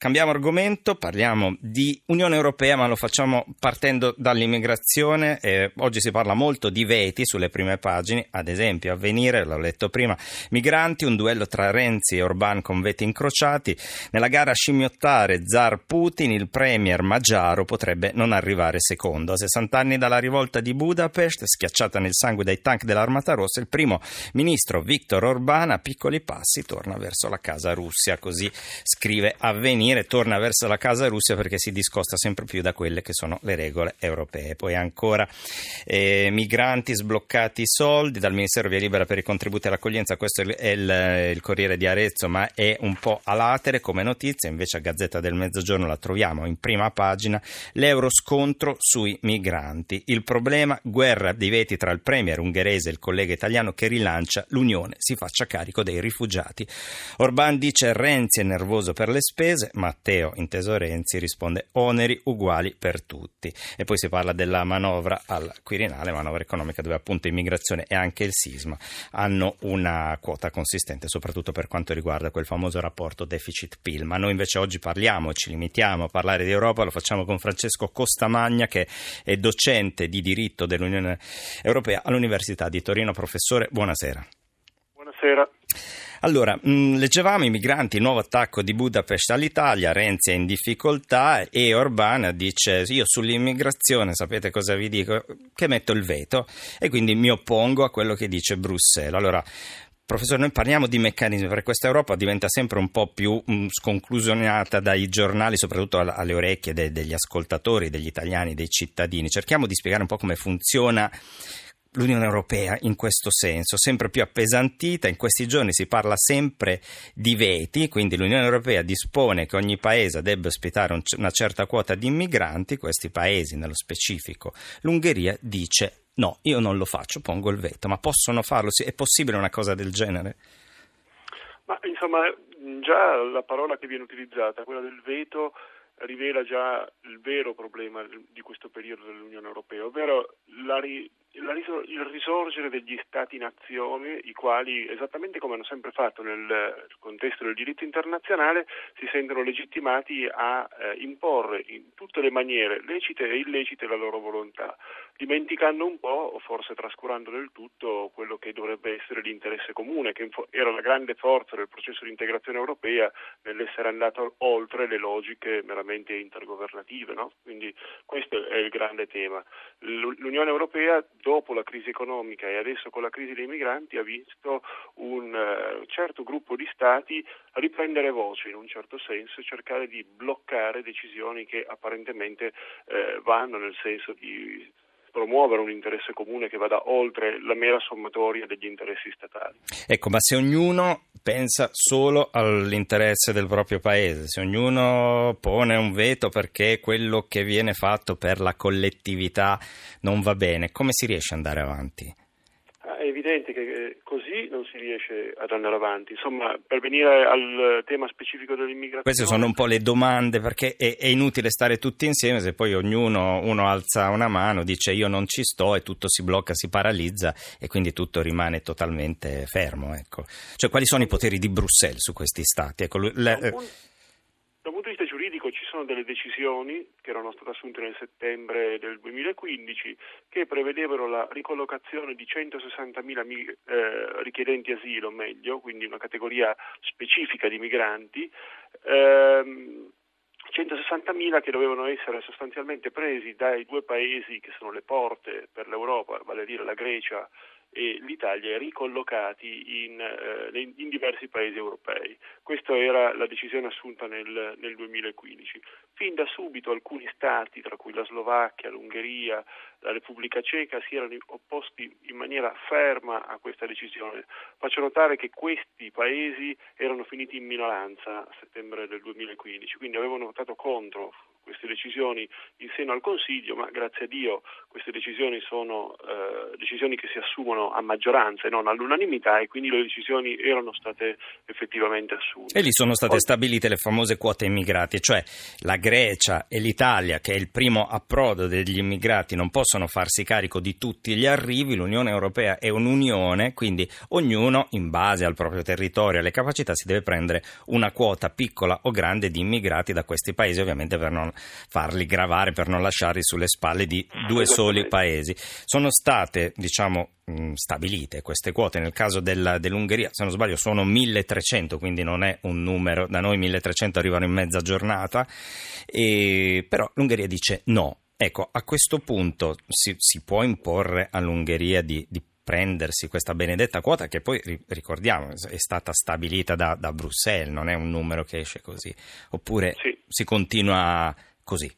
Cambiamo argomento, parliamo di Unione Europea, ma lo facciamo partendo dall'immigrazione. Eh, oggi si parla molto di veti sulle prime pagine, ad esempio Avvenire, l'ho letto prima, migranti, un duello tra Renzi e Orban con veti incrociati. Nella gara a scimmiottare Zar Putin, il premier Maggiaro potrebbe non arrivare secondo. A 60 anni dalla rivolta di Budapest, schiacciata nel sangue dai tank dell'Armata Rossa, il primo ministro Viktor Orban a piccoli passi torna verso la casa Russia, così scrive Avvenire finire torna verso la casa Russia perché si discosta sempre più da quelle che sono le regole europee. Poi ancora eh, migranti sbloccati i soldi dal Ministero Via Libera per i contributi all'accoglienza, questo è il, il Corriere di Arezzo, ma è un po' a latere come notizia, invece a Gazzetta del Mezzogiorno la troviamo in prima pagina, l'euroscontro sui migranti. Il problema, guerra dei veti tra il premier ungherese e il collega italiano che rilancia l'Unione si faccia carico dei rifugiati. Orban dice Renzi è nervoso per le spese, Matteo, inteso Renzi, risponde oneri uguali per tutti. E poi si parla della manovra al Quirinale, manovra economica dove appunto immigrazione e anche il sisma hanno una quota consistente, soprattutto per quanto riguarda quel famoso rapporto deficit-PIL. Ma noi invece oggi parliamo, ci limitiamo a parlare di Europa, lo facciamo con Francesco Costamagna che è docente di diritto dell'Unione Europea all'Università di Torino. Professore, buonasera. Allora, mh, mm, leggevamo i migranti, nuovo attacco di Budapest all'Italia, Renzi è in difficoltà e Orban dice io sull'immigrazione, sapete cosa vi dico? Che metto il veto e quindi mi oppongo a quello che dice Bruxelles. Allora, Professore, noi parliamo di meccanismi, perché questa Europa diventa sempre un po' più mh, mm, sconclusionata dai giornali, soprattutto alle orecchie de- degli ascoltatori, degli italiani, dei cittadini. Cerchiamo di spiegare un po' come funziona l'Unione Europea in questo senso, sempre più appesantita, in questi giorni si parla sempre di veti, quindi l'Unione Europea dispone che ogni paese debba ospitare un, una certa quota di immigranti, questi paesi nello specifico l'Ungheria dice no, io non lo faccio, pongo il veto, ma possono farlo? È possibile una cosa del genere? Ma insomma, già la parola che viene utilizzata, quella del veto, rivela già il vero problema di questo periodo dell'Unione Europea, ovvero la, ri, il risorgere degli Stati-nazione, i quali, esattamente come hanno sempre fatto nel contesto del diritto internazionale, si sentono legittimati a eh, imporre in tutte le maniere, lecite e illecite, la loro volontà, dimenticando un po', o forse trascurando del tutto, quello che dovrebbe essere l'interesse comune, che era la grande forza del processo di integrazione europea nell'essere andato oltre le logiche meramente intergovernative. No? Quindi questo è il grande tema. L'Unione Europea dopo la crisi economica e adesso con la crisi dei migranti ha visto un uh, certo gruppo di Stati riprendere voce in un certo senso e cercare di bloccare decisioni che apparentemente uh, vanno nel senso di promuovere un interesse comune che vada oltre la mera sommatoria degli interessi statali. Ecco, ma se ognuno pensa solo all'interesse del proprio paese, se ognuno pone un veto perché quello che viene fatto per la collettività non va bene, come si riesce ad andare avanti? È evidente che eh, così non si riesce ad andare avanti. Insomma, per venire al tema specifico dell'immigrazione. Queste sono un po' le domande perché è, è inutile stare tutti insieme se poi ognuno uno alza una mano, dice io non ci sto e tutto si blocca, si paralizza e quindi tutto rimane totalmente fermo. Ecco. Cioè, quali sono i poteri di Bruxelles su questi stati? Ecco, le, dal punto di vista giuridico ci sono delle decisioni che erano state assunte nel settembre del 2015 che prevedevano la ricollocazione di 160.000 eh, richiedenti asilo, meglio, quindi una categoria specifica di migranti. Ehm, 160.000 che dovevano essere sostanzialmente presi dai due paesi che sono le porte per l'Europa, vale a dire la Grecia e l'Italia ricollocati in, eh, in, diversi paesi europei. Questa era la decisione assunta nel, nel 2015. Fin da subito alcuni stati, tra cui la Slovacchia, l'Ungheria, la Repubblica Ceca, si erano opposti in maniera ferma a questa decisione. Faccio notare che questi paesi erano finiti in minoranza a settembre del 2015, quindi avevano votato contro queste decisioni in seno al Consiglio, ma grazie a Dio queste decisioni sono eh, decisioni che si assumono a maggioranza e non all'unanimità e quindi le decisioni erano state effettivamente assunte. E lì sono state Poi... stabilite le famose quote immigrati, cioè la Grecia e l'Italia, che è il primo approdo degli immigrati, non possono farsi carico di tutti gli arrivi, l'Unione Europea è un'unione, quindi ognuno in base al proprio territorio e alle capacità si deve prendere una quota piccola o grande di immigrati da questi paesi, ovviamente per non farli gravare, per non lasciarli sulle spalle di due soli paesi. Sono state, diciamo, stabilite queste quote. Nel caso della, dell'Ungheria, se non sbaglio, sono 1300, quindi non è un numero, da noi 1300 arrivano in mezza giornata, e, però l'Ungheria dice no. Ecco, a questo punto si, si può imporre all'Ungheria di, di prendersi questa benedetta quota che poi ricordiamo è stata stabilita da, da Bruxelles, non è un numero che esce così, oppure sì. si continua così?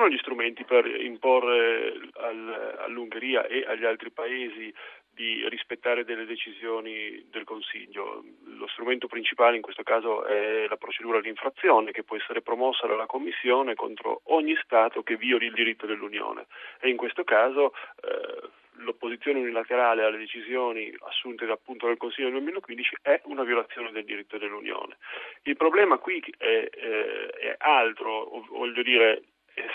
Sono gli strumenti per imporre al, all'Ungheria e agli altri paesi di rispettare delle decisioni del Consiglio. Lo strumento principale in questo caso è la procedura di infrazione che può essere promossa dalla Commissione contro ogni Stato che violi il diritto dell'Unione e in questo caso eh, l'opposizione unilaterale alle decisioni assunte appunto dal Consiglio del 2015 è una violazione del diritto dell'Unione. Il problema qui è, eh, è altro, voglio dire,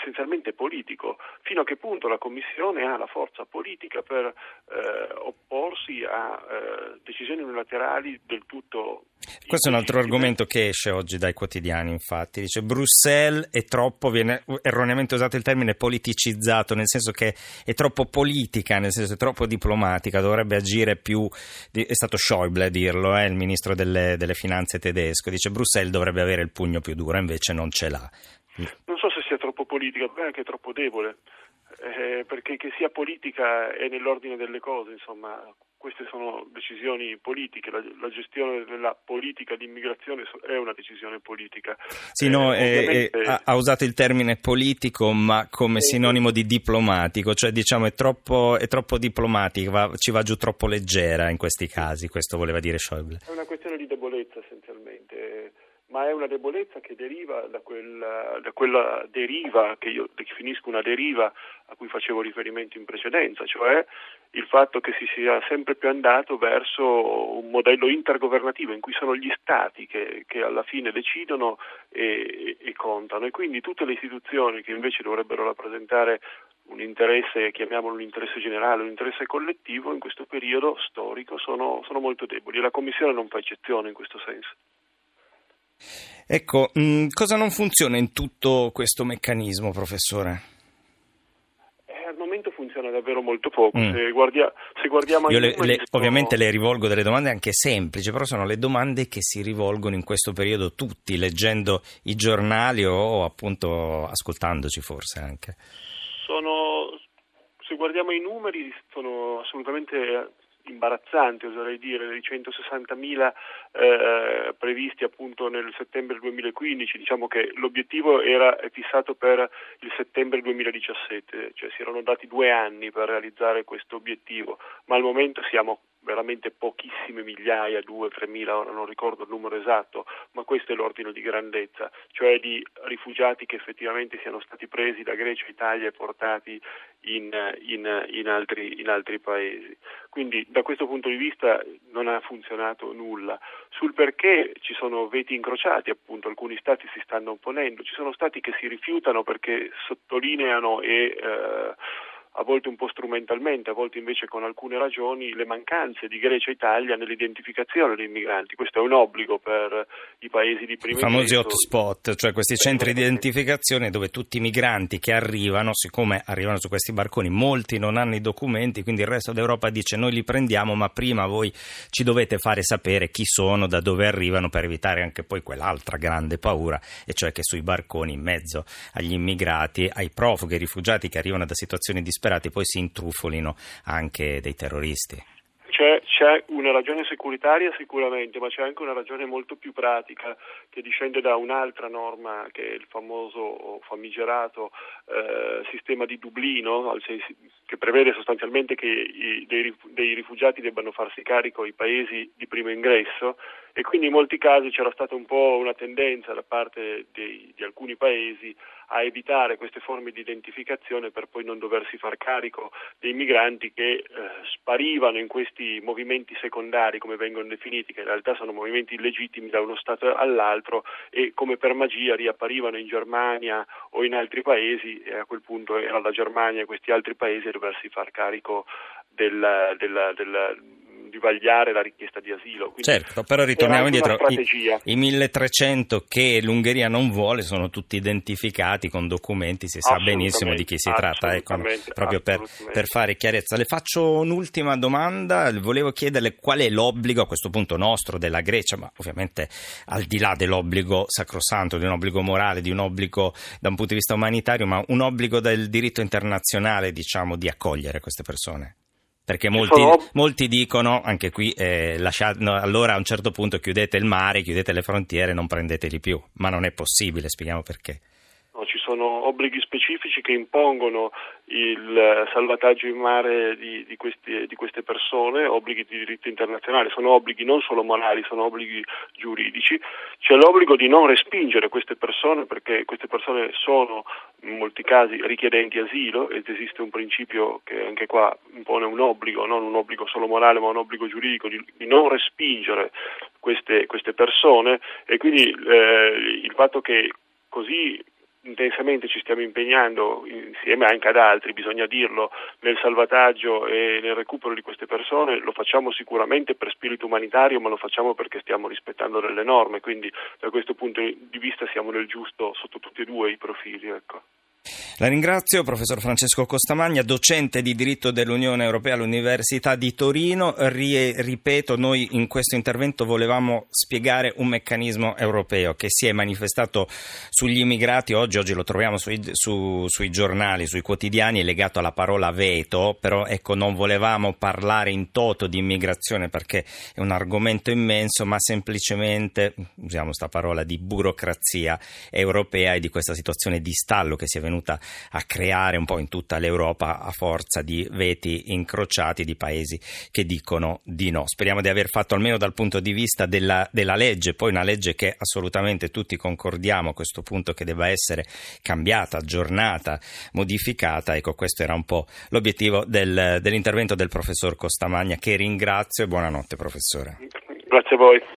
essenzialmente politico, fino a che punto la Commissione ha la forza politica per eh, opporsi a eh, decisioni unilaterali del tutto... Questo è un altro argomento che esce oggi dai quotidiani, infatti, dice Bruxelles è troppo, viene erroneamente usato il termine politicizzato, nel senso che è troppo politica, nel senso che è troppo diplomatica, dovrebbe agire più, è stato Schäuble a dirlo, eh, il ministro delle, delle finanze tedesco, dice Bruxelles dovrebbe avere il pugno più duro, invece non ce l'ha. Sia troppo politica, ma è anche troppo debole, eh, perché che sia politica è nell'ordine delle cose, insomma, queste sono decisioni politiche, la, la gestione della politica di immigrazione è una decisione politica. Sì, no, eh, ovviamente... eh, ha usato il termine politico ma come sinonimo di diplomatico, cioè diciamo è troppo, è troppo diplomatica, va, ci va giù troppo leggera in questi casi, questo voleva dire Schäuble. È una questione di debolezza ma è una debolezza che deriva da quella, da quella, deriva, che io definisco una deriva a cui facevo riferimento in precedenza, cioè il fatto che si sia sempre più andato verso un modello intergovernativo in cui sono gli Stati che, che alla fine decidono e, e, contano e quindi tutte le istituzioni che invece dovrebbero rappresentare un interesse, chiamiamolo un interesse generale, un interesse collettivo, in questo periodo storico sono, sono molto deboli e la Commissione non fa eccezione in questo senso. Ecco, mh, mm, cosa non funziona in tutto questo meccanismo, professore? Eh, al momento funziona davvero molto poco. Mm. Se, guardia, se, guardiamo Io le, le, ovviamente le rivolgo delle domande anche semplici, però sono le domande che si rivolgono in questo periodo tutti, leggendo i giornali o appunto ascoltandoci forse anche. Sono, se guardiamo i numeri, sono assolutamente imbarazzante, oserei dire, dei 160.000 eh, previsti appunto nel settembre 2015, diciamo che l'obiettivo era fissato per il settembre 2017, cioè si erano dati due anni per realizzare questo obiettivo, ma al momento siamo veramente pochissime migliaia, 2-3 mila, ora non ricordo il numero esatto, ma questo è l'ordine di grandezza, cioè di rifugiati che effettivamente siano stati presi da Grecia, Italia e portati in, in, in, altri, in altri paesi. Quindi da questo punto di vista non ha funzionato nulla. Sul perché ci sono veti incrociati, appunto, alcuni stati si stanno opponendo, ci sono stati che si rifiutano perché sottolineano e eh, a volte un po' strumentalmente, a volte invece con alcune ragioni, le mancanze di Grecia e Italia nell'identificazione dei migranti. Questo è un obbligo per i paesi di primo I famosi hotspot, cioè questi centri di identificazione dove tutti i migranti che arrivano, siccome arrivano su questi barconi, molti non hanno i documenti, quindi il resto d'Europa dice noi li prendiamo, ma prima voi ci dovete fare sapere chi sono, da dove arrivano, per evitare anche poi quell'altra grande paura, e cioè che sui barconi in mezzo agli immigrati, ai profughi, ai rifugiati che arrivano da situazioni disperate, disperati poi si intrufolino anche dei terroristi. C'è, c'è, una ragione securitaria sicuramente, ma c'è anche una ragione molto più pratica che discende da un'altra norma che è il famoso famigerato eh, sistema di Dublino, che prevede sostanzialmente che i, dei, dei rifugiati debbano farsi carico i paesi di primo ingresso e quindi in molti casi c'era stata un po' una tendenza da parte dei, di alcuni paesi a evitare queste forme di identificazione per poi non doversi far carico dei migranti che eh, sparivano in questi movimenti secondari, come vengono definiti, che in realtà sono movimenti illegittimi da uno Stato all'altro e come per magia riapparivano in Germania o in altri paesi e a quel punto era la Germania e questi altri paesi a doversi far carico del, del, del vagliare la richiesta di asilo. Quindi certo, però ritorniamo indietro. I, I 1300 che l'Ungheria non vuole sono tutti identificati con documenti, si sa benissimo di chi si tratta, ecco, proprio per, per, fare chiarezza. Le faccio un'ultima domanda, volevo chiederle qual è l'obbligo a questo punto nostro della Grecia, ma ovviamente al di là dell'obbligo sacrosanto, di un obbligo morale, di un obbligo da un punto di vista umanitario, ma un obbligo del diritto internazionale, diciamo, di accogliere queste persone. Perché molti, molti, dicono, anche qui, eh, lasciate, no, allora a un certo punto chiudete il mare, chiudete le frontiere, non prendeteli più. Ma non è possibile, spieghiamo perché. Ci sono obblighi specifici che impongono il salvataggio in mare di, di, questi, di, queste persone, obblighi di diritto internazionale, sono obblighi non solo morali, sono obblighi giuridici. C'è l'obbligo di non respingere queste persone perché queste persone sono in molti casi richiedenti asilo ed esiste un principio che anche qua impone un obbligo, non un obbligo solo morale ma un obbligo giuridico di, di non respingere queste, queste, persone e quindi eh, il fatto che così intensamente ci stiamo impegnando insieme anche ad altri, bisogna dirlo, nel salvataggio e nel recupero di queste persone, lo facciamo sicuramente per spirito umanitario, ma lo facciamo perché stiamo rispettando delle norme, quindi da questo punto di vista siamo nel giusto sotto tutti e due i profili. Ecco. La ringrazio, professor Francesco Costamagna, docente di diritto dell'Unione Europea all'Università di Torino. ripeto, noi in questo intervento volevamo spiegare un meccanismo europeo che si è manifestato sugli immigrati oggi, oggi lo troviamo sui, su, sui giornali, sui quotidiani, legato alla parola veto, però ecco non volevamo parlare in toto di immigrazione perché è un argomento immenso, ma semplicemente, usiamo questa parola, di burocrazia europea e di questa situazione di stallo che si è venuta a creare un po' in tutta l'Europa a forza di veti incrociati di paesi che dicono di no. Speriamo di aver fatto almeno dal punto di vista della, della legge, poi una legge che assolutamente tutti concordiamo a questo punto che debba essere cambiata, aggiornata, modificata. Ecco, questo era un po' l'obiettivo del, dell'intervento del professor Costamagna che ringrazio e buonanotte professore. Grazie a voi.